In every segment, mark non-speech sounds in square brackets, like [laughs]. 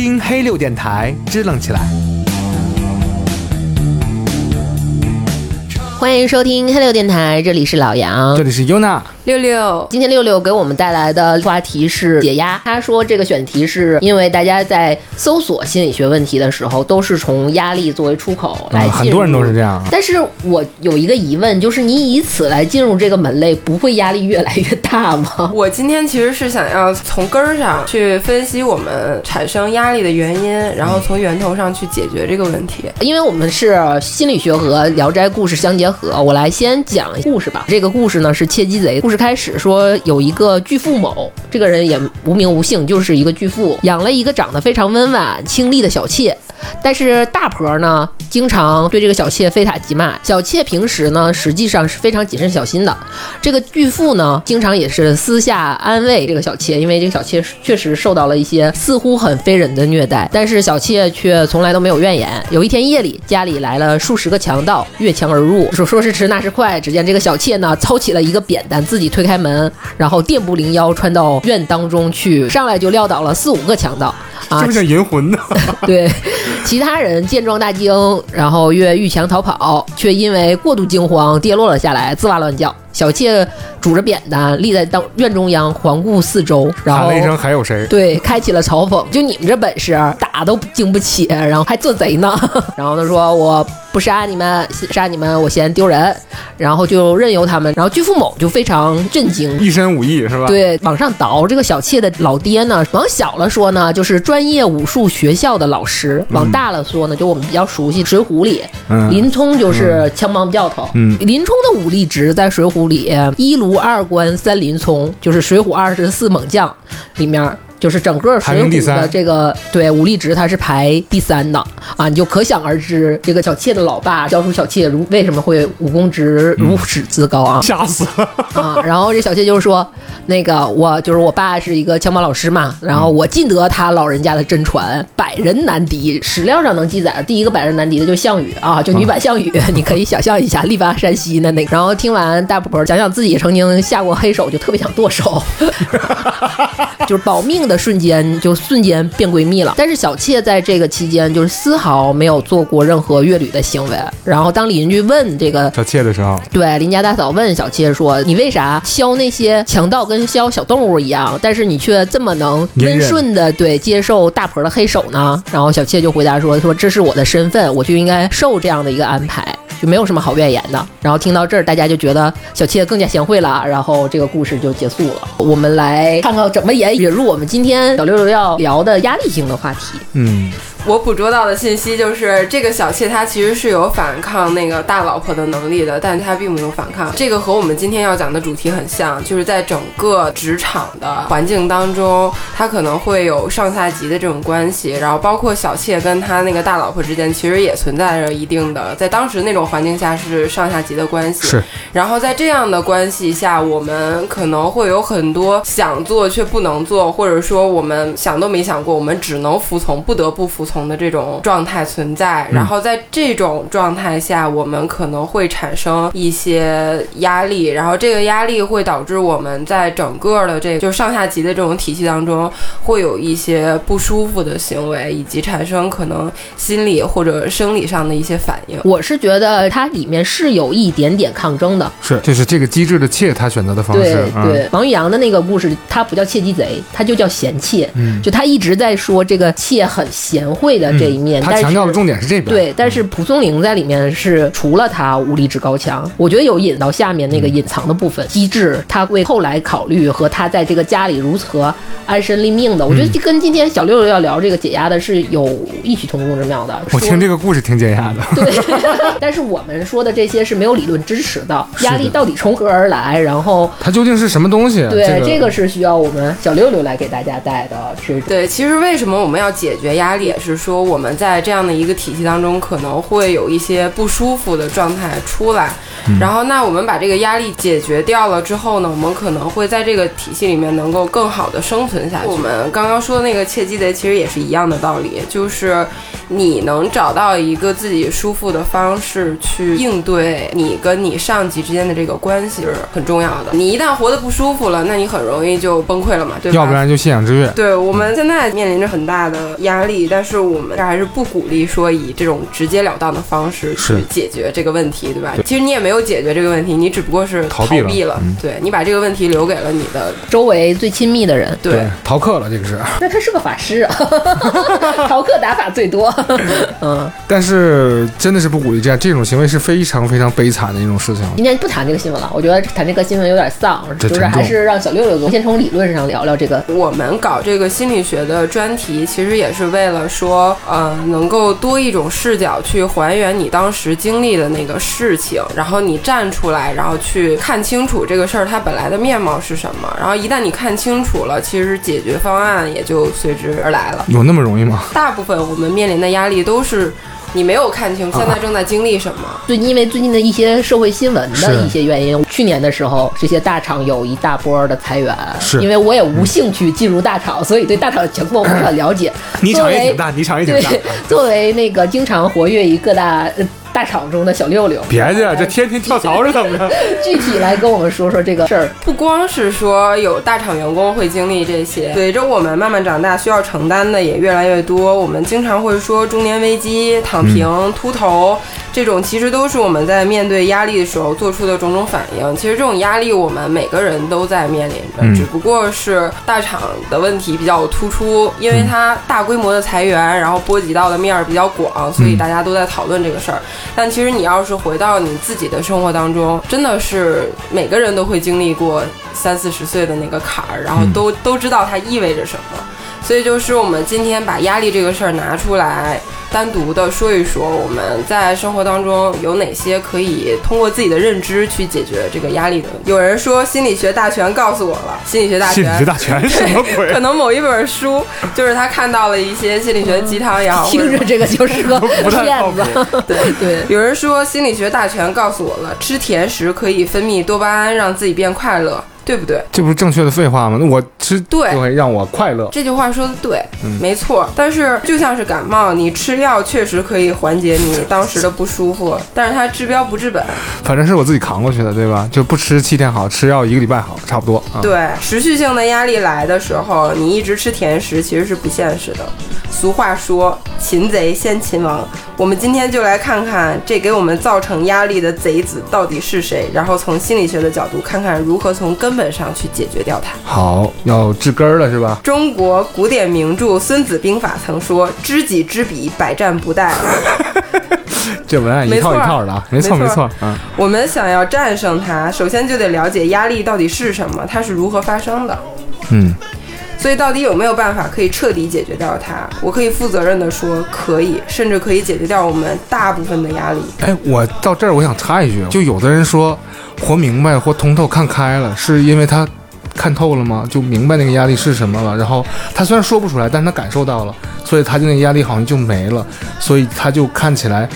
听黑六电台，支棱起来。欢迎收听 Hello 电台，这里是老杨，这里是 Yuna。六六，今天六六给我们带来的话题是解压。他说这个选题是因为大家在搜索心理学问题的时候，都是从压力作为出口来很多人都是这样但是我有一个疑问，就是你以此来进入这个门类，不会压力越来越大吗？[laughs] 我今天其实是想要从根儿上去分析我们产生压力的原因，然后从源头上去解决这个问题。因为我们是心理学和《聊斋故事相结合，我来先讲故事吧。这个故事呢是窃鸡贼。故事开始说有一个巨富某，这个人也无名无姓，就是一个巨富，养了一个长得非常温婉清丽的小妾。但是大婆呢，经常对这个小妾非塔即骂。小妾平时呢，实际上是非常谨慎小心的。这个巨富呢，经常也是私下安慰这个小妾，因为这个小妾确实受到了一些似乎很非人的虐待，但是小妾却从来都没有怨言。有一天夜里，家里来了数十个强盗，越墙而入，说说是迟那时快。只见这个小妾呢，操起了一个扁担，自己推开门，然后电步灵腰穿到院当中去，上来就撂倒了四五个强盗。啊这，不像银魂呢？[laughs] 对，[laughs] 其他人见状大惊，然后越狱墙逃跑，却因为过度惊慌跌落了下来，吱哇乱叫。小妾拄着扁担立在当院中央，环顾四周，然后喊了一声：“还有谁对，开启了嘲讽，就你们这本事，打都经不起，然后还做贼呢。[laughs] 然后他说：“我不杀你们，杀你们我嫌丢人。”然后就任由他们。然后巨富某就非常震惊，一身武艺是吧？，对，往上倒，这个小妾的老爹呢，往小了说呢，就是专业武术学校的老师；往大了说呢，就我们比较熟悉《水浒》里，嗯林冲就是枪帮教头。嗯林冲的武力值在《水浒》里，一卢二关三林冲，就是《水浒》二十四猛将里面。就是整个《水浒》的这个对武力值，它是排第三的啊，你就可想而知，这个小妾的老爸教出小妾如为什么会武功值如此之高啊？吓死了！[laughs] 啊，然后这小妾就是说，那个我就是我爸是一个枪法老师嘛，然后我尽得他老人家的真传，百人难敌。史料上能记载，第一个百人难敌的就是项羽啊，就女版项羽，[laughs] 你可以想象一下，力拔山兮的那个。然后听完大婆讲讲自己曾经下过黑手，就特别想剁手，[laughs] 就是保命的瞬间就瞬间变闺蜜了。但是小妾在这个期间就是丝毫没有做过任何越吕的行为。然后当邻居问这个小妾的时候，对，邻家大嫂问小妾说：“你为啥削那些强盗跟削小动物一样，但是你却这么能温顺的对接受大婆的黑手呢？”然后小妾就回答说：“说这是我的身份，我就应该受这样的一个安排。”就没有什么好怨言的。然后听到这儿，大家就觉得小妾更加贤惠了，然后这个故事就结束了。我们来看看怎么引引入我们今天小六六要聊的压力性的话题。嗯，我捕捉到的信息就是，这个小妾她其实是有反抗那个大老婆的能力的，但她并没有反抗。这个和我们今天要讲的主题很像，就是在整个职场的环境当中，她可能会有上下级的这种关系，然后包括小妾跟她那个大老婆之间，其实也存在着一定的，在当时那种环境下是上下级的关系。是。然后在这样的关系下，我们可能会有很多想做却不能做，或者说我们想都没想过，我们只能服从，不得不服从的这种状态存在。然后在这种状态下，我们可能会产生一些压力，然后这个压力会导致我们在整个的这就上下级的这种体系当中，会有一些不舒服的行为，以及产生可能心理或者生理上的一些反应。我是觉得它里面是有一点点抗争的，是，这是这个机制的妾他选择的方对式。嗯、对，王玉阳的那个故事，他不叫窃鸡贼，他就叫贤窃。嗯就他一直在说这个妾很贤惠的这一面，但是他强调的重点是这边。对，但是蒲松龄在里面是除了他武力值高强，我觉得有引到下面那个隐藏的部分，机制，他为后来考虑和他在这个家里如何安身立命的，我觉得这跟今天小六六要聊这个解压的是有异曲同工之妙的。我听这个故事挺解压的。对，[laughs] 但是我们说的这些是没有理论支持的，压力到底从何而来？然后，它究竟是什么东西？对，这这个是需要我们小六六来给大家带的。这种对，其实为什么我们要解决压力，也识说我们在这样的一个体系当中可能会有一些不舒服的状态出来，然后那我们把这个压力解决掉了之后呢，我们可能会在这个体系里面能够更好的生存下去。我们刚刚说的那个切鸡贼其实也是一样的道理，就是你能找到一个自己舒服的方式去应对你跟你上级之间的这个关系是很重要的。你一旦活得不舒服了，那你很容易就崩溃了嘛，对吧？要不然就信仰之跃。对我们现在面临着很大的压力，但是我们还是不鼓励说以这种直截了当的方式去解决这个问题，对吧？对其实你也没有解决这个问题，你只不过是逃避避了嗯对你把这个问题留给了你的周围最亲密的人。对。逃课了，这个是。[laughs] 那他是个法师啊，[laughs] 逃课打法最多。[laughs] 嗯，但是真的是不鼓励这样，这种行为是非常非常悲惨的一种事情。今天不谈这个新闻了，我觉得谈这个新闻有点丧，就是还是让小六六哥先从理论上聊聊这个。我们搞这个心理学的专题，其实也是为了说，呃，能够多一种视角去还原你当时经历的那个事情，然后你站出来，然后去看清楚这个事儿它本来的面貌是什么。然后一旦你看清楚了，其实解决方案也就随之而来了。有那么容易吗？大部分我们面临的压力都是你没有看清现在正在经历什么。最因为最近的一些社会新闻的一些原因，去年的时候，这些大厂有一大波的裁员，是因为我也无兴趣进入大厂，所以对大厂的情况不是很了解。你作为厂也挺大，你厂也挺对大。[laughs] 作为那个经常活跃于各大呃大厂中的小六六，别介，这天天跳槽是怎么着？[laughs] 具体来跟我们说说这个事儿。不光是说有大厂员工会经历这些，随着我们慢慢长大，需要承担的也越来越多。我们经常会说中年危机、躺平、秃头，这种其实都是我们在面对压力的时候做出的种种反应。其实这种压力我们每个人都在面临着，嗯只不过是大厂的问题比较突出，因为它大规模的裁员，然后波及到的面儿比较广，所以大家都在讨论这个事儿。但其实你要是回到你自己的生活当中，真的是每个人都会经历过三四十岁的那个坎儿，然后都、都知道它意味着什么。所以就是我们今天把压力这个事儿拿出来，单独的说一说，我们在生活当中有哪些可以通过自己的认知去解决这个压力的问题。有人说心理学大全告诉我了，心理学大全心理学大全什么鬼 [laughs] 可？能某一本书，就是他看到了一些心理学鸡汤也好，听着这个就是个 [laughs] 骗子。对对，有人说心理学大全告诉我了，吃甜食可以分泌多巴胺，让自己变快乐，对不对？这不是正确的废话吗？那我吃对就会让我快乐。这句话说的对，嗯没错。但是就像是感冒，你吃药确实可以缓解你当时的不舒服，但是它治标不治本。反正是我自己扛过去的，对吧？就不吃七天好，吃药一个礼拜好，差不多啊。对，持续性的压力来的时候，你一直吃甜食其实是不现实的。俗话说“擒贼先擒王”，我们今天就来看看这给我们造成压力的贼子到底是谁，然后从心理学的角度看看如何从根本上去解决掉它。好，要治根儿了是吧？中国古典名著《孙子兵法》曾说：“知己知彼，百战不殆。[laughs] ”这文案一套一套的啊，没错没错没错，嗯，我们想要战胜它，首先就得了解压力到底是什么，它是如何发生的。嗯，所以到底有没有办法可以彻底解决掉它？我可以负责任的说，可以，甚至可以解决掉我们大部分的压力。哎，我到这儿我想插一句，就有的人说活明白、活通透、看开了，是因为他看透了吗？就明白那个压力是什么了，然后他虽然说不出来，但是他感受到了，所以他就那个压力好像就没了，所以他就看起来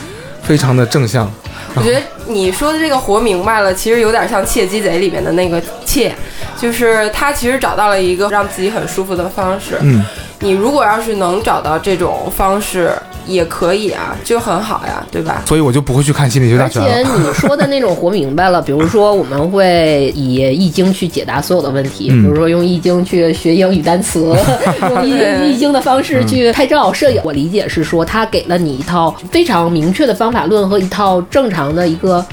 非常的正向。我觉得你说的这个活明白了，其实有点像《窃鸡贼》里面的那个窃，就是他其实找到了一个让自己很舒服的方式。嗯，你如果要是能找到这种方式，也可以啊，就很好呀，对吧？所以我就不会去看心理学大而全且。你说的那种活明白了，比如说我们会以易经去解答所有的问题，嗯比如说用易经去学英语单词，[laughs] 用易易经的方式去拍照、摄影。我理解是说，他给了你一套非常明确的方法论和一套正常的一个。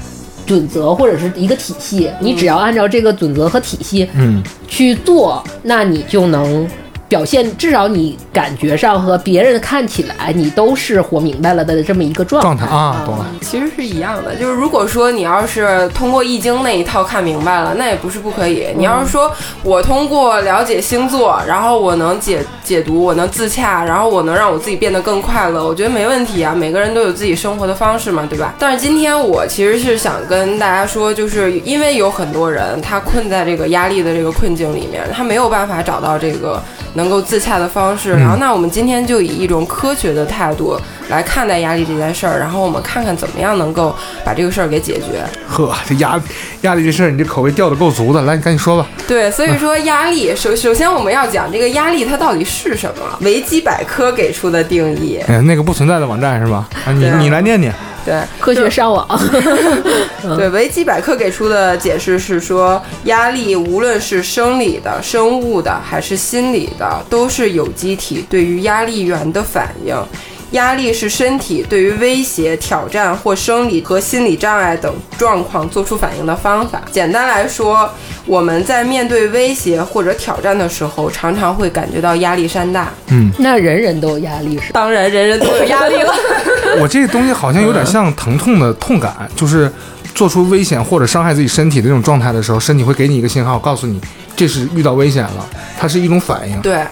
准则或者是一个体系，你只要按照这个准则和体系嗯，去做，那你就能表现，至少你感觉上和别人看起来你都是活明白了的这么一个状状态啊，懂了。其实是一样的，就是如果说你要是通过易经那一套看明白了，那也不是不可以。你要是说我通过了解星座，然后我能解解读，我能自洽，然后我能让我自己变得更快乐，我觉得没问题啊。每个人都有自己生活的方式嘛，对吧？但是今天我其实是想跟大家说，就是因为有很多人他困在这个压力的这个困境里面，他没有办法找到这个能够自洽的方式。然后，那我们今天就以一种科学的态度来看待压力这件事儿，然后我们看看怎么样能够把这个事儿给解决。呵，这压压力这事儿，你这口味调的够足的，来，你赶紧说吧。对，所以说压力，首首先我们要讲这个压力它到底是什么？维基百科给出的定义。哎，那个不存在的网站是吧？啊，你你来念念。对，科学上网。[laughs] 对，维基百科给出的解释是说，压力无论是生理的、生物的还是心理的，都是有机体对于压力源的反应。压力是身体对于威胁、挑战或生理和心理障碍等状况做出反应的方法。简单来说，我们在面对威胁或者挑战的时候，常常会感觉到压力山大。嗯，那人人都有压力是？当然，人人都有压力了。我这个东西好像有点像疼痛的痛感，就是做出危险或者伤害自己身体的这种状态的时候，身体会给你一个信号，告诉你这是遇到危险了，它是一种反应，对，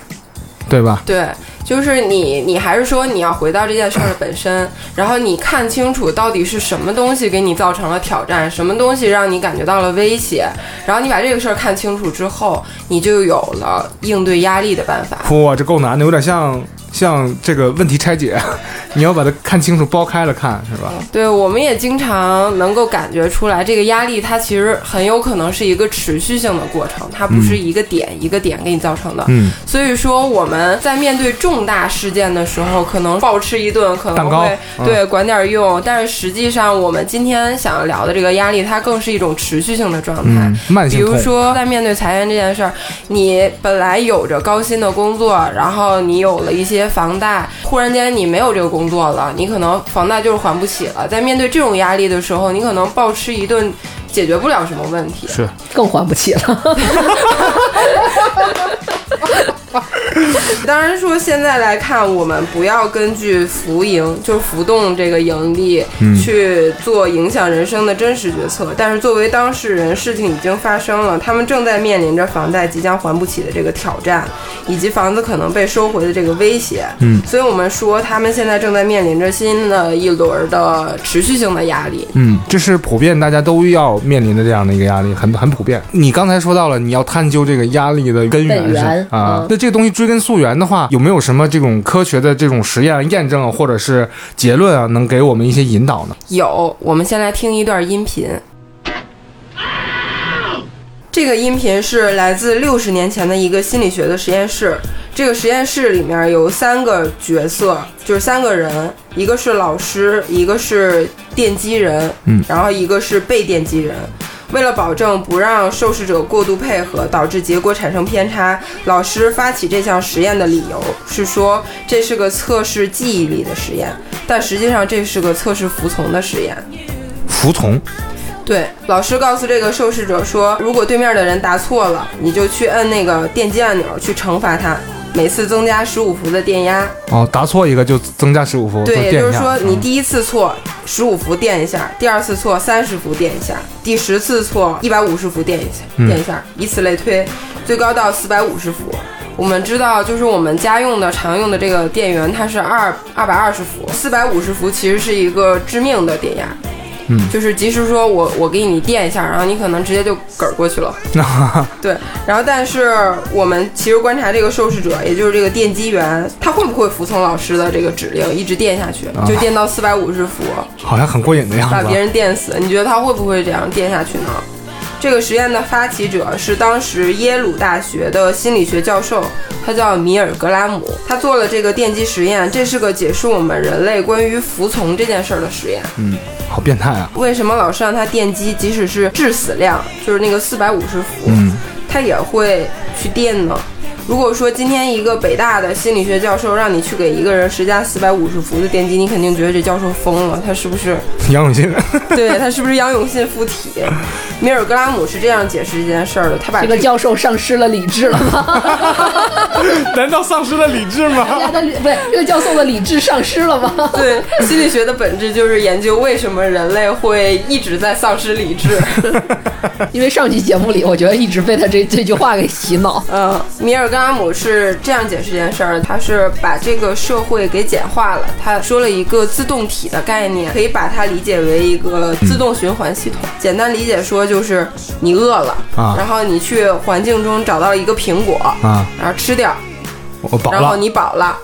对吧？对。就是你，你还是说你要回到这件事儿的本身，然后你看清楚到底是什么东西给你造成了挑战，什么东西让你感觉到了威胁，然后你把这个事儿看清楚之后，你就有了应对压力的办法。哇，这够难的，有点像像这个问题拆解，[laughs] 你要把它看清楚，剥开了看，是吧？对，我们也经常能够感觉出来，这个压力它其实很有可能是一个持续性的过程，它不是一个点一个点给你造成的。嗯，所以说我们在面对重大事件的时候，可能暴吃一顿，可能会对管点用，但是实际上我们今天想要聊的这个压力，它更是一种持续性的状态。慢性比如说在面对裁员这件事儿，你本来有着高薪的工作，然后你有了一些房贷，忽然间你没有这个工作了，你可能房贷就是还不起了。在面对这种压力的时候，你可能暴吃一顿解决不了什么问题，是更还不起了。[laughs] [laughs] 当然说，现在来看，我们不要根据浮盈，就是浮动这个盈利去做影响人生的真实决策。但是作为当事人，事情已经发生了，他们正在面临着房贷即将还不起的这个挑战，以及房子可能被收回的这个威胁。嗯，所以我们说，他们现在正在面临着新的一轮的持续性的压力。嗯，这是普遍大家都要面临的这样的一个压力，很很普遍。你刚才说到了，你要探究这个压力的根源是啊，那这个东西追根溯源的话，有没有什么这种科学的这种实验验证或者是结论啊，能给我们一些引导呢？有，我们先来听一段音频。这个音频是来自六十年前的一个心理学的实验室。这个实验室里面有三个角色，就是三个人，一个是老师，一个是电击人，嗯，然后一个是被电击人。为了保证不让受试者过度配合，导致结果产生偏差，老师发起这项实验的理由是说这是个测试记忆力的实验，但实际上这是个测试服从的实验。服从。对，老师告诉这个受试者说，如果对面的人答错了，你就去摁那个电击按钮去惩罚他，每次增加十五伏的电压。哦，答错一个就增加十五伏。对，也就是说，你第一次错十五伏电一下，第二次错三十伏电一下，第十次错一百五十伏电一下，电一下，以此类推，最高到四百五十伏。我们知道，就是我们家用的常用的这个电源，它是二二百二十伏，四百五十伏其实是一个致命的电压。嗯，就是即使说我我给你电一下，然后你可能直接就嗝儿过去了。[laughs] 对，然后但是我们其实观察这个受试者，也就是这个电击员，他会不会服从老师的这个指令，一直电下去，就电到四百五十伏，好像很过瘾的样子，把别人电死。你觉得他会不会这样电下去呢？这个实验的发起者是当时耶鲁大学的心理学教授，他叫米尔格拉姆。他做了这个电击实验，这是个解释我们人类关于服从这件事儿的实验。嗯，好变态啊！为什么老是让他电击，即使是致死量，就是那个四百五十伏，嗯，他也会去电呢？如果说今天一个北大的心理学教授让你去给一个人施加四百五十伏的电击，你肯定觉得这教授疯了，他是不是杨永信？对他是不是杨永信附体？[laughs] 米尔格拉姆是这样解释这件事儿的，他把这个教授丧失了理智了吗？[laughs] 难道丧失了理智吗？[laughs] 大家的不是这个教授的理智丧失了吗？对，心理学的本质就是研究为什么人类会一直在丧失理智。因为上期节目里，我觉得一直被他这这句话给洗脑。嗯，米尔格拉姆是这样解释这件事儿，他是把这个社会给简化了。他说了一个自动体的概念，可以把它理解为一个自动循环系统。简单理解说就是你饿了啊，然后你去环境中找到一个苹果啊，然后吃掉，我饱了。然后你饱了，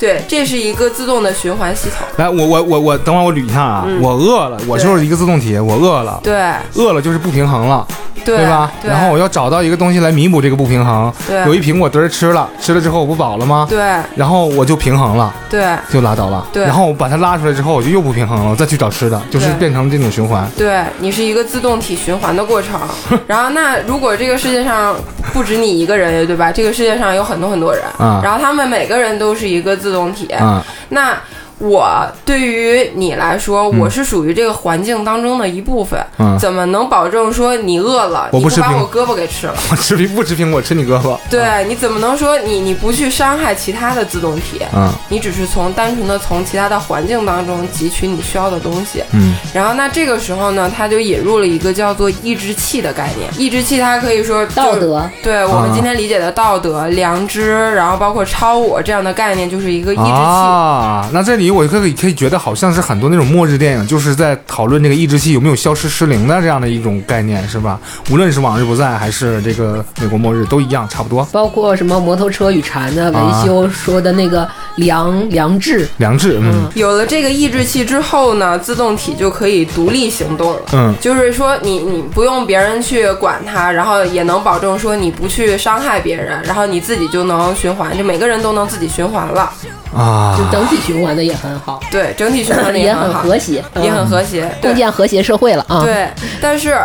对，这是一个自动的循环系统。来，我我我我，等会儿我捋一下啊。嗯我饿了，我就是一个自动体，我饿了，对饿了就是不平衡了，对吧？对然后我要找到一个东西来弥补这个不平衡。对有一苹果嘚儿吃了，吃了之后我不饱了吗？对然后我就平衡了，对就拉倒了。对然后我把它拉出来之后，我就又不平衡了，我再去找吃的，就是变成这种循环。对，你是一个自动体循环的过程。[laughs] 然后，那如果这个世界上不止你一个人，对吧？这个世界上有很多很多人，嗯然后他们每个人都是一个自动体。啊，那我对于你来说，我是属于这个环境当中的一部分。嗯怎么能保证说你饿了，我不吃你不把我胳膊给吃了？[laughs] 我吃苹不吃苹果，吃你胳膊。[laughs] 对，你怎么能说你你不去伤害其他的自动体？嗯你只是从单纯的从其他的环境当中汲取你需要的东西。嗯然后那这个时候呢，他就引入了一个叫做抑制器的概念。抑制器它可以说、道德，对我们啊今天理解的道德、良知，然后包括超我这样的概念，就是一个抑制器。啊，那这里我可以可以觉得好像是很多那种末日电影，就是在讨论这个抑制器有没有消失失灵的这样的一种概念，是吧？无论是往日不再还是这个美国末日，都一样，差不多。包括什么摩托车与蝉的维修说的那个良良知，良知，嗯有了这个抑制器之后呢，自动体就可以独立行动了。嗯就是说你你不用别人去管它，然后也能保证说你不去伤害别人，然后你自己就能循环，就每个人都能自己循环了。啊就，整体循环的也很好，对，整体循环的也很好，和谐，也很嗯和谐。共建和谐社会了啊。对，但是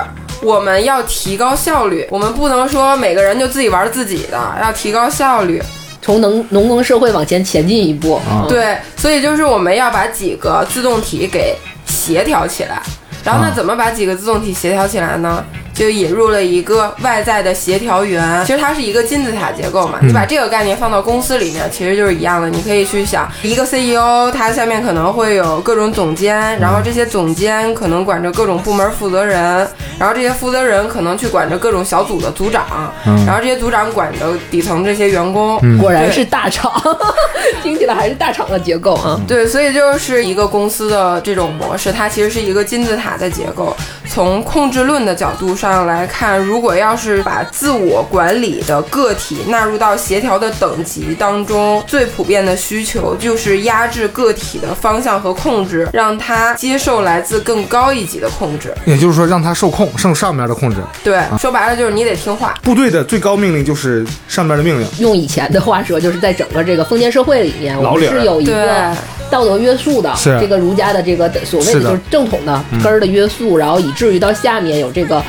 我们要提高效率，我们不能说每个人就自己玩自己的，要提高效率。从农农耕社会往前前进一步。啊对，所以就是我们要把几个自动体给协调起来。然后那啊怎么把几个自动体协调起来呢？就引入了一个外在的协调员，其实它是一个金字塔结构嘛。你把这个概念放到公司里面，其实就是一样的。你可以去想，一个 CEO，他下面可能会有各种总监，然后这些总监可能管着各种部门负责人，然后这些负责人可能去管着各种小组的组长，嗯然后这些组长管着底层这些员工。果然是大厂，[laughs] 听起来还是大厂的结构啊。对，所以就是一个公司的这种模式，它其实是一个金字塔的结构。从控制论的角度上来看，如果要是把自我管理的个体纳入到协调的等级当中，最普遍的需求就是压制个体的方向和控制，让他接受来自更高一级的控制。也就是说让他受控，受上面的控制。对，说白了就是你得听话。部队的最高命令就是上面的命令。用以前的话说，就是在整个这个封建社会里面，我们老是有一个道德约束的，是这个儒家的这个所谓的的就是正统的根儿的约束，然后以至于到下面有这个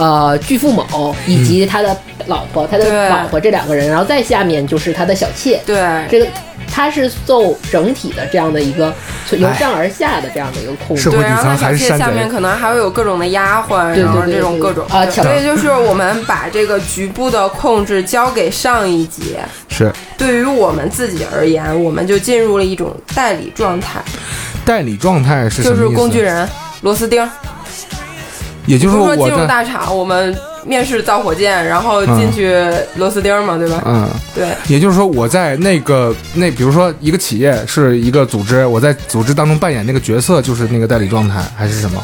呃巨富某以及他的老婆，他的老婆这两个人，然后再下面就是他的小妾，对，这个他是受整体的这样的一个由上而下的这样的一个控制。对，然后底层那小妾下面可能还会有各种的丫鬟，对然后对对对这种各种。啊所以就是我们把这个局部的控制交给上一级，是。对于我们自己而言，我们就进入了一种代理状态，代理状态是什就是么意思？工具人、螺丝钉。也就是说进入大厂，我们面试造火箭，然后进去螺丝钉嘛，对吧？嗯。对也就是说，我在那个那，比如说一个企业是一个组织，我在组织当中扮演那个角色，就是那个代理状态，还是什么？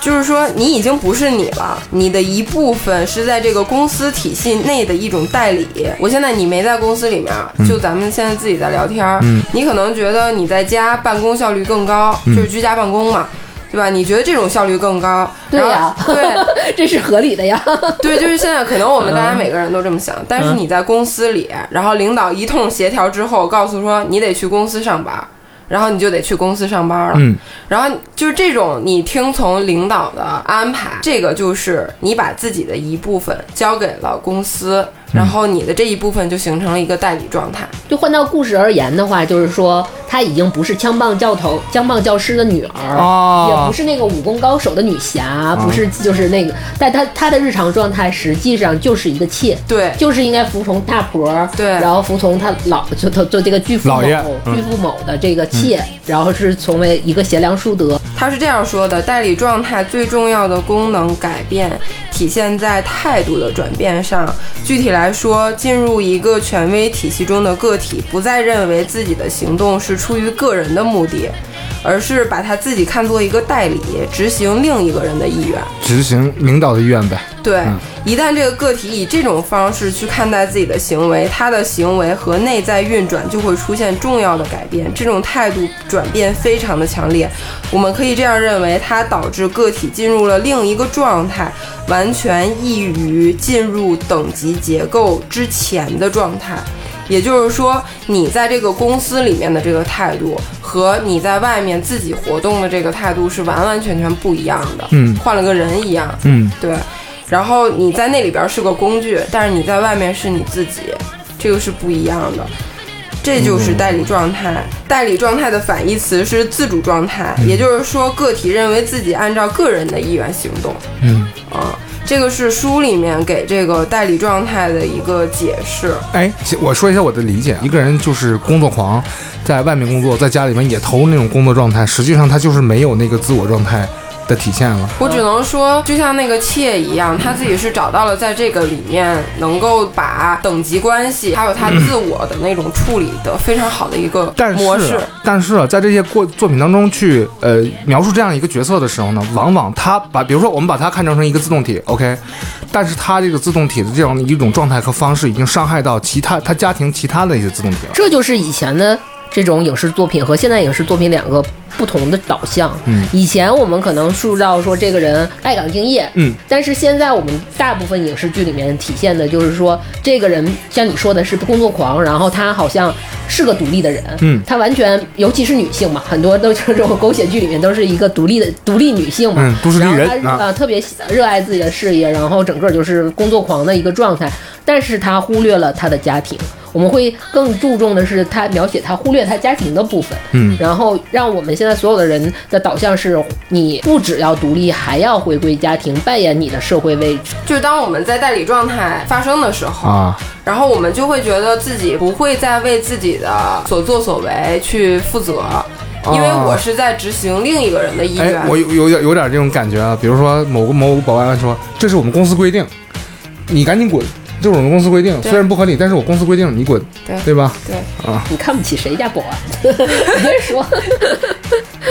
就是说你已经不是你了，你的一部分是在这个公司体系内的一种代理。我现在你没在公司里面，就咱们现在自己在聊天儿，嗯你可能觉得你在家办公效率更高，嗯就是居家办公嘛。对吧？你觉得这种效率更高？对呀 [laughs] 对 [laughs] 这是合理的呀。[laughs] 对，就是现在可能我们大家每个人都这么想，但是你在公司里，然后领导一通协调之后，告诉说你得去公司上班，然后你就得去公司上班了。嗯，然后就是这种你听从领导的安排，这个就是你把自己的一部分交给了公司，然后你的这一部分就形成了一个代理状态。就换到故事而言的话，就是说她已经不是枪棒教头、枪棒教师的女儿，哦。也不是那个武功高手的女侠，不是就是那个，但她她的日常状态实际上就是一个妾。对。就是应该服从大婆，对。然后服从她老就就就这个巨富某老爷嗯。巨富某的这个妾，然后是成为一个贤良淑德，他是这样说的：代理状态最重要的功能改变体现在态度的转变上。具体来说，进入一个权威体系中的个体，不再认为自己的行动是出于个人的目的，而是把他自己看作一个代理，执行另一个人的意愿。执行领导的意愿呗。对嗯，一旦这个个体以这种方式去看待自己的行为，他的行为和内在运转就会出现重要的改变。这种态度转变非常的强烈，我们可以这样认为，它导致个体进入了另一个状态，完全异于进入等级结构之前的状态。也就是说，你在这个公司里面的这个态度和你在外面自己活动的这个态度是完完全全不一样的。嗯换了个人一样。嗯，对，然后你在那里边是个工具，但是你在外面是你自己，这个是不一样的。这就是代理状态。代理状态的反义词是自主状态，也就是说，个体认为自己按照个人的意愿行动。嗯，啊，这个是书里面给这个代理状态的一个解释。哎，我说一下我的理解，一个人就是工作狂，在外面工作，在家里面也投入那种工作状态，实际上他就是没有那个自我状态的体现了。我只能说，就像那个妾一样，他自己是找到了在这个里面能够把等级关系还有他自我的那种处理的非常好的一个但模式是。，但是啊在这些过作品当中去呃描述这样一个角色的时候呢，往往他把，比如说我们把它看成成一个自动体，OK，但是他这个自动体的这样一种状态和方式，已经伤害到其他他家庭其他的一些自动体了。这就是以前的这种影视作品和现代影视作品两个不同的导向。嗯，以前我们可能塑造说这个人爱岗敬业，嗯，但是现在我们大部分影视剧里面体现的就是说，这个人像你说的是工作狂，然后他好像是个独立的人，嗯。他完全，尤其是女性嘛，很多都是这种 [laughs] 狗血剧里面都是一个独立的独立女性嘛，嗯都市丽人然后她啊。呃特别热爱自己的事业，然后整个就是工作狂的一个状态，但是他忽略了他的家庭。我们会更注重的是他描写他忽略他家庭的部分，嗯然后让我们现在所有的人的导向是，你不只要独立，还要回归家庭，扮演你的社会位置。就是当我们在代理状态发生的时候，啊，然后我们就会觉得自己不会再为自己的所作所为去负责，因为我是在执行另一个人的意愿。哎，我有有点有点这种感觉啊。比如说某个某个保安说，这是我们公司规定，你赶紧滚。这是我们公司规定，虽然不合理，但是我公司规定，你滚，对。对吧？对。啊，你看不起谁家保安？[laughs] 别说，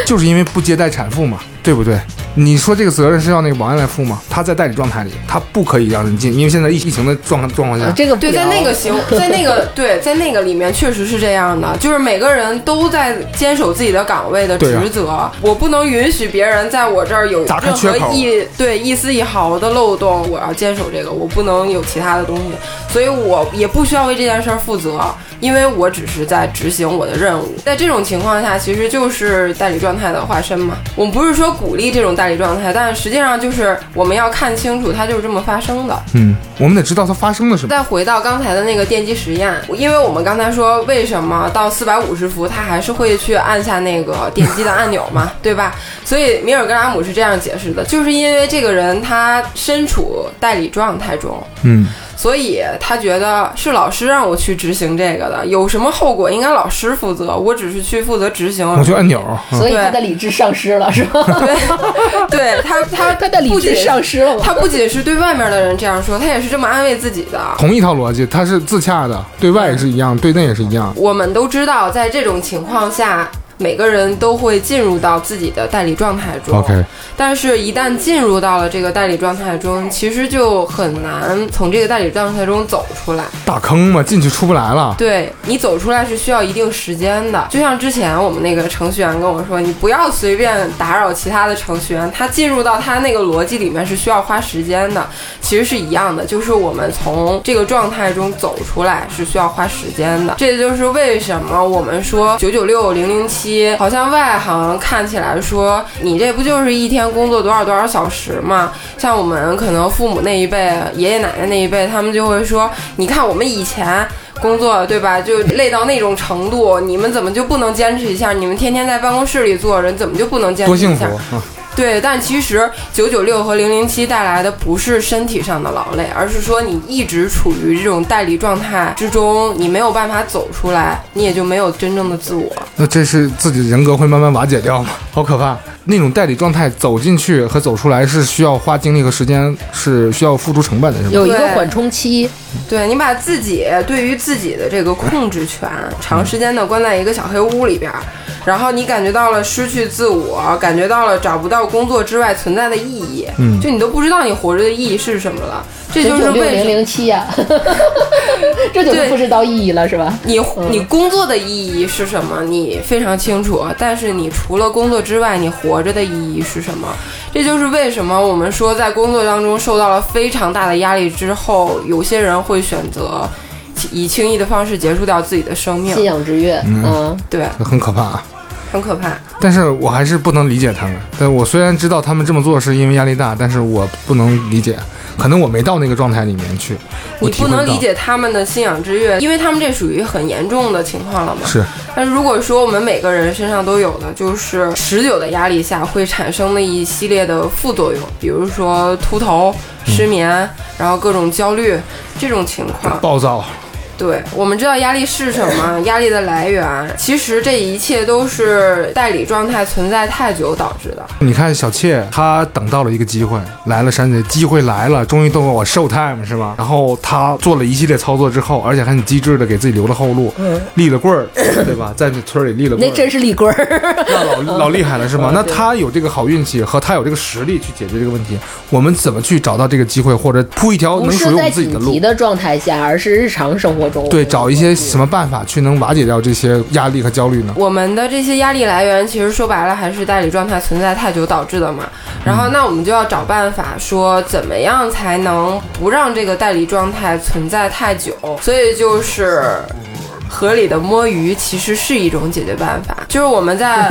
就是因为不接待产妇嘛，对不对？你说这个责任是要那个保安来负吗？他在代理状态里，他不可以让人进，因为现在疫疫情的状状况下，对，这个对在那个行，在那个对，在那个里面确实是这样的，就是每个人都在坚守自己的岗位的职责，我不能允许别人在我这儿有任何一对一丝一毫的漏洞，我要坚守这个，我不能有其他的东西，所以我也不需要为这件事儿负责，因为我只是在执行我的任务。在这种情况下，其实就是代理状态的化身嘛。我们不是说鼓励这种代理状态，但实际上就是我们要看清楚，它就是这么发生的。嗯，我们得知道它发生了什么。再回到刚才的那个电击实验，因为我们刚才说为什么到四百五十伏它还是会去按下那个电击的按钮嘛，[laughs] 对吧？所以米尔格拉姆是这样解释的，就是因为这个人他身处代理状态中，嗯，所以他觉得是老师让我去执行这个的，有什么后果应该老师负责，我只是去负责执行。我去按钮，嗯所以他的理智丧失了，是吧？对对他，他他的理智丧失了吗？他不仅是对外面的人这样说，他也是这么安慰自己的。同一套逻辑，他是自洽的，对外也是一样，对内也是一样。我们都知道，在这种情况下，每个人都会进入到自己的代理状态中。OK，但是，一旦进入到了这个代理状态中，其实就很难从这个代理状态中走出来。大坑嘛，进去出不来了。对你走出来是需要一定时间的，就像之前我们那个程序员跟我说，你不要随便打扰其他的程序员，他进入到他那个逻辑里面是需要花时间的。其实是一样的，就是我们从这个状态中走出来是需要花时间的。这就是为什么我们说九九六零零七，好像外行看起来说你这不就是一天工作多少多少小时吗？像我们可能父母那一辈、爷爷奶奶那一辈，他们就会说，你看我们以前。工作对吧？就累到那种程度，你们怎么就不能坚持一下？你们天天在办公室里坐着，怎么就不能坚持多幸福一下？啊！对，但其实九九六和零零七带来的不是身体上的劳累，而是说你一直处于这种代理状态之中，你没有办法走出来，你也就没有真正的自我。那这是自己人格会慢慢瓦解掉吗？好可怕！那种代理状态走进去和走出来是需要花精力和时间，是需要付出成本的，是吗？有一个缓冲期，对你把自己对于自己的这个控制权，长时间的关在一个小黑屋里边儿，然后你感觉到了失去自我，感觉到了找不到工作之外存在的意义，嗯就你都不知道你活着的意义是什么了。这就是为什么零七呀，[laughs] 这就不知道意义了，是吧？你你工作的意义是什么？你非常清楚，但是你除了工作之外，你活着的意义是什么？这就是为什么我们说在工作当中受到了非常大的压力之后，有些人会选择以轻易的方式结束掉自己的生命信。仰之月，嗯，对，很可怕啊。很可怕。但是我还是不能理解他们。但我虽然知道他们这么做是因为压力大，但是我不能理解，可能我没到那个状态里面去，我你不能理解他们的信仰之跃，因为他们这属于很严重的情况了嘛。是但如果说我们每个人身上都有的，就是持久的压力下会产生的一系列的副作用，比如说秃头、失眠，然后各种焦虑这种情况。暴躁，对，我们知道压力是什么，[laughs] 压力的来源，其实这一切都是代理状态存在太久导致的。你看小妾，她等到了一个机会，来了珊姐，机会来了，终于到我 show time 是吧？然后她做了一系列操作之后，而且还很机智的给自己留了后路，立了棍儿，对吧？在村里立了棍儿，那真是立棍儿。那老 [laughs] 老厉害了是吧？那她有这个好运气和她有这个实力去解决这个问题，我们怎么去找到这个机会，或者铺一条能属于我们自己的路？的状态下，而是日常生活中。对，找一些什么办法去能瓦解掉这些压力和焦虑呢？我们的这些压力来源，其实说白了还是代理状态存在太久导致的嘛。然后，那我们就要找办法，说怎么样才能不让这个代理状态存在太久。所以就是。河里的摸鱼其实是一种解决办法，就是我们在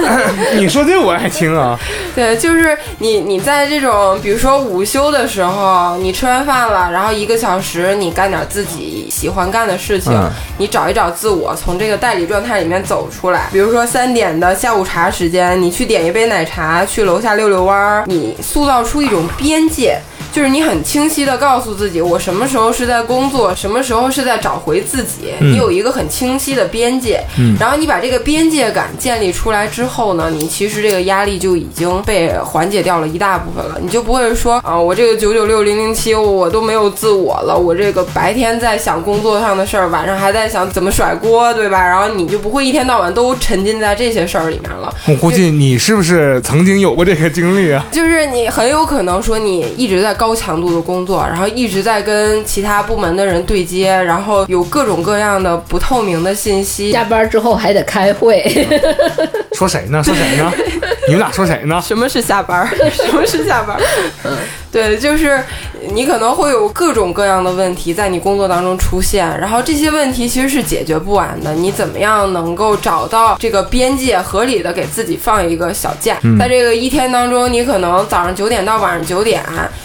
[laughs] 你说这我爱听啊，[laughs] 对，就是你你在这种比如说午休的时候，你吃完饭了，然后一个小时你干点自己喜欢干的事情，嗯你找一找自我，从这个代理状态里面走出来。比如说三点的下午茶时间，你去点一杯奶茶，去楼下溜溜弯儿，你塑造出一种边界。就是你很清晰的告诉自己，我什么时候是在工作，什么时候是在找回自己，嗯你有一个很清晰的边界。嗯然后你把这个边界感建立出来之后呢，你其实这个压力就已经被缓解掉了一大部分了。你就不会说啊，我这个九九六零零七我都没有自我了，我这个白天在想工作上的事儿，晚上还在想怎么甩锅，对吧？然后你就不会一天到晚都沉浸在这些事儿里面了。我估计你是不是曾经有过这个经历啊？就是你很有可能说你一直在高强度的工作，然后一直在跟其他部门的人对接，然后有各种各样的不透明的信息。下班之后还得开会，[laughs] 说谁呢？说谁呢？你们俩说谁呢？什么是下班？[laughs] 什么是下班儿？对，就是你可能会有各种各样的问题在你工作当中出现，然后这些问题其实是解决不完的。你怎么样能够找到这个边界，合理的给自己放一个小假？在这个一天当中，你可能早上九点到晚上九点，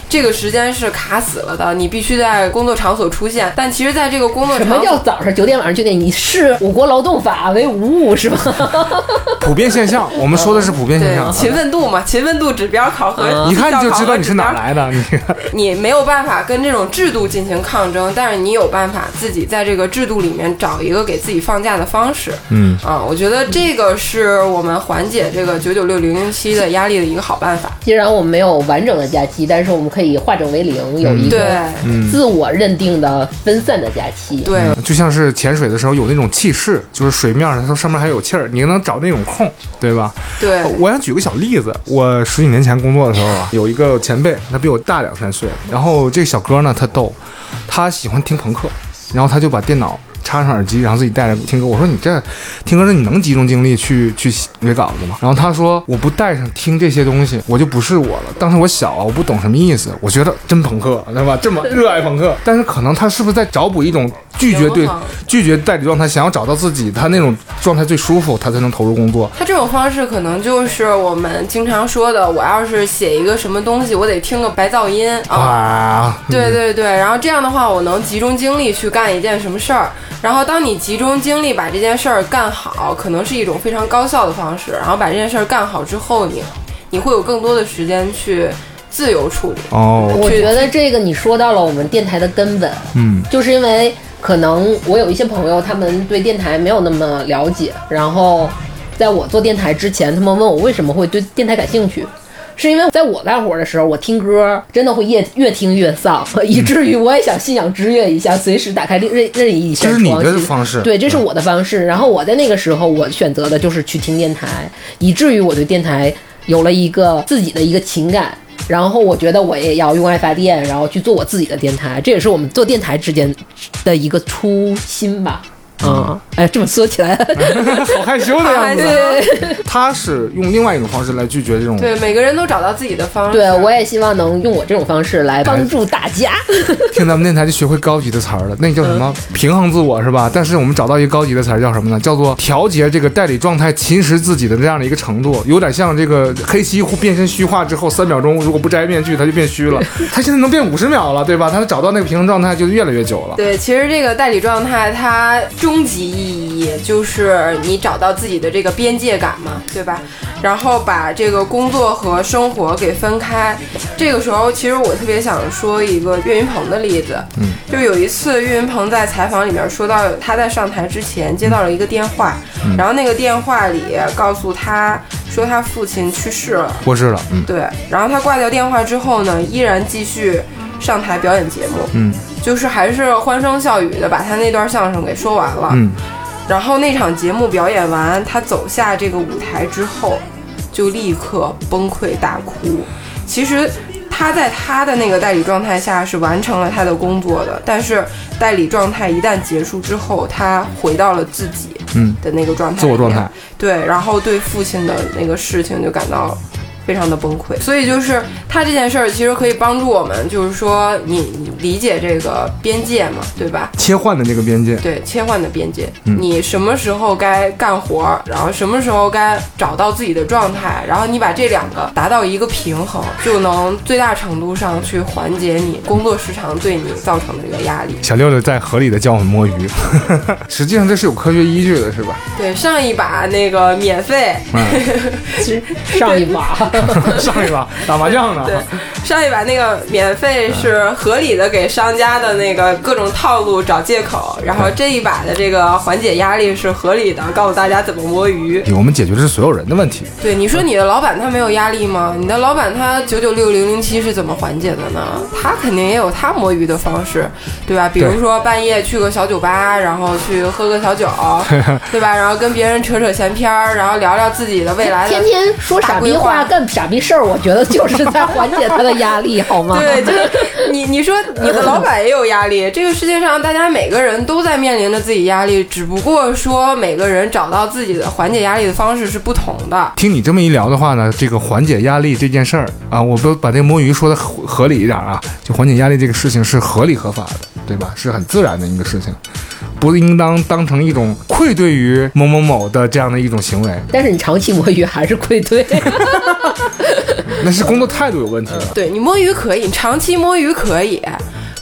这个时间是卡死了的，你必须在工作场所出现。但其实，在这个工作什场所，么叫早上九点晚上九点？你视我国劳动法为无误是吧？[laughs] 普遍现象，我们说的是普遍现对象。勤奋度嘛，勤奋度指标考核，一看就知道你是哪来。来的。你 [laughs] 你没有办法跟这种制度进行抗争，但是你有办法自己在这个制度里面找一个给自己放假的方式。嗯，啊，我觉得这个是我们缓解这个九九六零零七的压力的一个好办法。既然我们没有完整的假期，但是我们可以化整为零，有一个自我认定的分散的假期。对，就像是潜水的时候有那种气势，就是水面上它上面还有气儿，你能找那种空，对吧？对，我想举个小例子，我十几年前工作的时候啊，有一个前辈，他比我大两三岁，然后这个小哥呢，他逗，他喜欢听朋克，然后他就把电脑插上耳机，然后自己带着听歌。我说你这听歌，那你能集中精力去去写稿子吗？然后他说我不带上听这些东西，我就不是我了。当时我小啊，我不懂什么意思，我觉得真朋克，对吧？这么热爱朋克，但是可能他是不是在找补一种拒绝对拒绝代理状态，想要找到自己他那种状态最舒服，他才能投入工作。他这种方式可能就是我们经常说的，我要是写一个什么东西，我得听个白噪音啊。啊，对对对，然后这样的话，我能集中精力去干一件什么事儿。然后当你集中精力把这件事儿干好，可能是一种非常高效的方式。然后把这件事儿干好之后，你你会有更多的时间去自由处理。哦，我觉得这个你说到了我们电台的根本，嗯，就是因为可能我有一些朋友，他们对电台没有那么了解，然后在我做电台之前，他们问我为什么会对电台感兴趣。是因为在我干活的时候，我听歌真的会越越听越丧，以至于我也想信仰之跃一下，随时打开任任任意一扇这是你窗去的方式对，这是我的方式。然后我在那个时候，我选择的就是去听电台，以至于我对电台有了一个自己的一个情感。然后我觉得我也要用爱发电，然后去做我自己的电台，这也是我们做电台之间的一个初心吧。嗯，哎，这么说起来，[laughs] 好害羞的样子。对 [laughs] 他是用另外一种方式来拒绝这种。对，每个人都找到自己的方式。对，我也希望能用我这种方式来帮助大家。[laughs] 听咱们电台就学会高级的词儿了，那个叫什么？平衡自我是吧？但是我们找到一个高级的词儿叫什么呢？叫做调节这个代理状态侵蚀自己的这样的一个程度，有点像这个黑西变身虚化之后，三秒钟如果不摘面具，他就变虚了。他现在能变五十秒了，对吧？他找到那个平衡状态就越来越久了。对，其实这个代理状态，它终极意义就是你找到自己的这个边界感嘛，对吧？然后把这个工作和生活给分开。这个时候，其实我特别想说一个岳云鹏的例子，嗯，就有一次岳云鹏在采访里面说到，他在上台之前接到了一个电话，然后那个电话里告诉他说他父亲去世了，过世了，嗯对，然后他挂掉电话之后呢，依然继续上台表演节目，嗯就是还是欢声笑语的把他那段相声给说完了。嗯，然后那场节目表演完，他走下这个舞台之后，就立刻崩溃大哭。其实他在他的那个代理状态下是完成了他的工作的，但是代理状态一旦结束之后，他回到了自己嗯的那个状态，自我状态。对，然后对父亲的那个事情就感到非常的崩溃。所以就是他这件事儿其实可以帮助我们，就是说你你理解这个边界嘛，对吧？切换的那个边界，对，切换的边界，嗯你什么时候该干活儿，然后什么时候该找到自己的状态，然后你把这两个达到一个平衡，就能最大程度上去缓解你工作时长对你造成的这个压力。小六六在合理的教我们摸鱼，[laughs] 实际上这是有科学依据的，是吧？对，上一把那个免费，嗯，其 [laughs] 实上一把，[laughs] 上一把打麻将呢，对，上一把那个免费是合理的给商家的那个各种套路找借口，然后这一把的这个缓解压力是合理的，告诉大家怎么摸鱼。我们解决的是所有人的问题。对，你说你的老板他没有压力吗？你的老板他九九六零零七是怎么缓解的呢？他肯定也有他摸鱼的方式，对吧？比如说半夜去个小酒吧，然后去喝个小酒，[laughs] 对吧？然后跟别人扯扯闲篇儿，然后聊聊自己的未来的天天说傻逼话，干傻逼事儿，我觉得就是在缓解他的压力，好吗？对，就是你你说你的老板也有压力，这个世界上大家每个人都在面临着自己压力，只不过说每个人找到自己的缓解压力的方式是不同的。听你这么一聊的话呢，这个缓解压力这件事儿啊，我不把这个摸鱼说的合合理一点啊，就缓解压力这个事情是合理合法的，对吧？是很自然的一个事情，不应当当成一种愧对于某某某的这样的一种行为，但是你长期摸鱼还是愧对。[laughs] 那是工作态度有问题了。对你摸鱼可以，你长期摸鱼可以。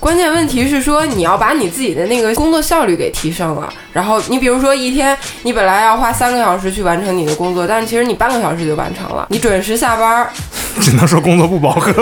关键问题是说，你要把你自己的那个工作效率给提升了。然后你比如说一天，你本来要花三个小时去完成你的工作，但是其实你半个小时就完成了。你准时下班，[laughs] 只能说工作不饱和。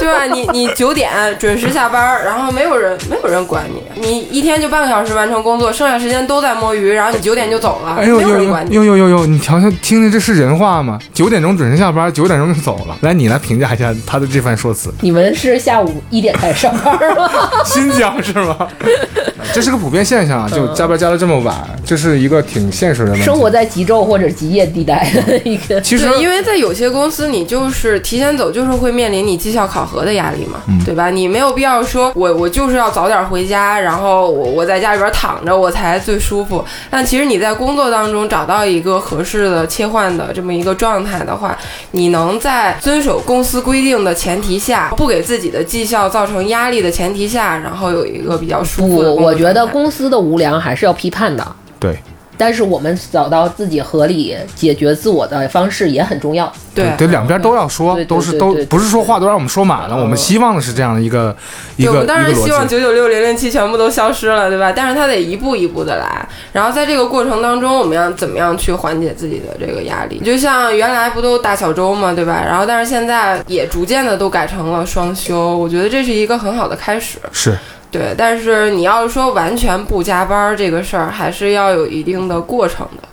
对吧？你你九点准时下班，然后没有人没有人管你，你一天就半个小时完成工作，剩下时间都在摸鱼，然后你九点就走了，没有哎呦呦呦人管你。呦呦呦呦！你瞧瞧，听听这是人话吗？九点钟准时下班，九点钟就走了。来，你来评价一下他的这番说辞。你们是下午一点开始上班吗？[laughs] 新疆是吗？[laughs] 这是个普遍现象，就加班加的这么晚，这是一个挺现实的问题。生活在极昼或者极夜地带的一个。其实，因为在有些公司，你就是提前走，就是会面临你绩效考核的压力嘛，对吧？你没有必要说我我就是要早点回家，然后我我在家里边躺着我才最舒服。但其实你在工作当中找到一个合适的切换的这么一个状态的话，你能在遵守公司规定的前提下，不给自己的绩效造成压力的前提下，然后有一个比较舒，服的我觉得公司的无良还是要批判的。对但是我们找到自己合理解决自我的方式也很重要。对对，两边都要说都是都不是说话都让我们说满了。我们希望的是这样的一个一个，我们当然。希望九九六零零七全部都消失了，对吧？但是它得一步一步的来，然后在这个过程当中，我们要怎么样去缓解自己的这个压力？就像原来不都大小周嘛，对吧？然后但是现在也逐渐的都改成了双休，我觉得这是一个很好的开始。是对，但是你要是说完全不加班儿这个事儿，还是要有一定的过程的。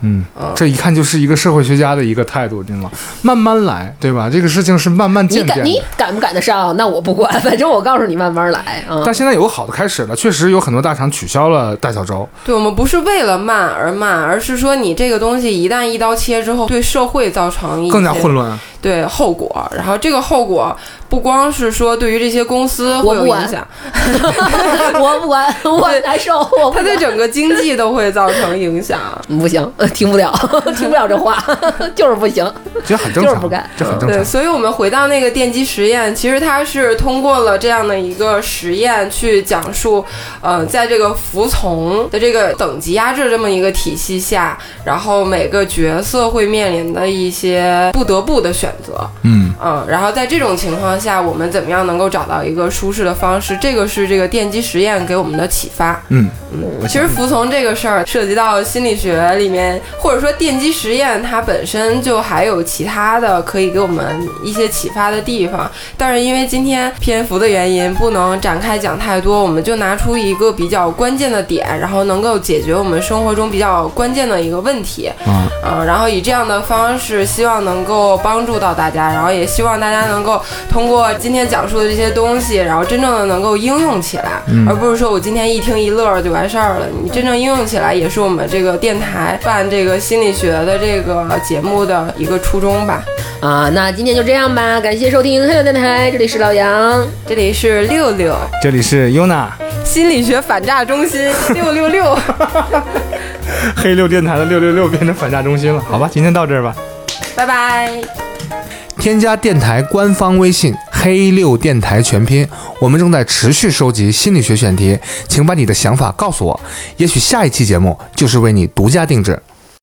嗯嗯，这一看就是一个社会学家的一个态度，知道吗？慢慢来，对吧？这个事情是慢慢渐渐你。赶不赶得上？那我不管，[laughs] 反正我告诉你慢慢来啊。但现在有个好的开始了，确实有很多大厂取消了大小周。对我们不是为了慢而慢，而是说你这个东西一旦一刀切之后，对社会造成更加混乱。对后果，然后这个后果不光是说对于这些公司会有影响，[laughs] 我不管，我难受，我不它对整个经济都会造成影响。不行，呃听不了，听不了这话，就是不行。这很正常，就是不干，这很正常。对所以我们回到那个电机实验，其实它是通过了这样的一个实验去讲述，呃，在这个服从的这个等级压制这么一个体系下，然后每个角色会面临的一些不得不的选择。嗯，嗯，然后在这种情况下，我们怎么样能够找到一个舒适的方式？这个是这个电击实验给我们的启发。嗯嗯，其实服从这个事儿涉及到心理学里面，或者说电击实验它本身就还有其他的可以给我们一些启发的地方。但是因为今天篇幅的原因，不能展开讲太多，我们就拿出一个比较关键的点，然后能够解决我们生活中比较关键的一个问题。嗯，嗯，然后以这样的方式，希望能够帮助到大家，然后也希望大家能够通过今天讲述的这些东西，然后真正的能够应用起来，而不是说我今天一听一乐就完事儿了。你真正应用起来，也是我们这个电台办这个心理学的这个节目的一个初衷吧。啊，那今天就这样吧，感谢收听黑牛电台，这里是老杨。这里是六六这里是优娜心理学反诈中心六六六，[laughs] 黑六电台的六六六变成反诈中心了。好吧，今天到这儿吧。拜拜。添加电台官方微信“黑六电台全拼”，我们正在持续收集心理学选题，请把你的想法告诉我，也许下一期节目就是为你独家定制。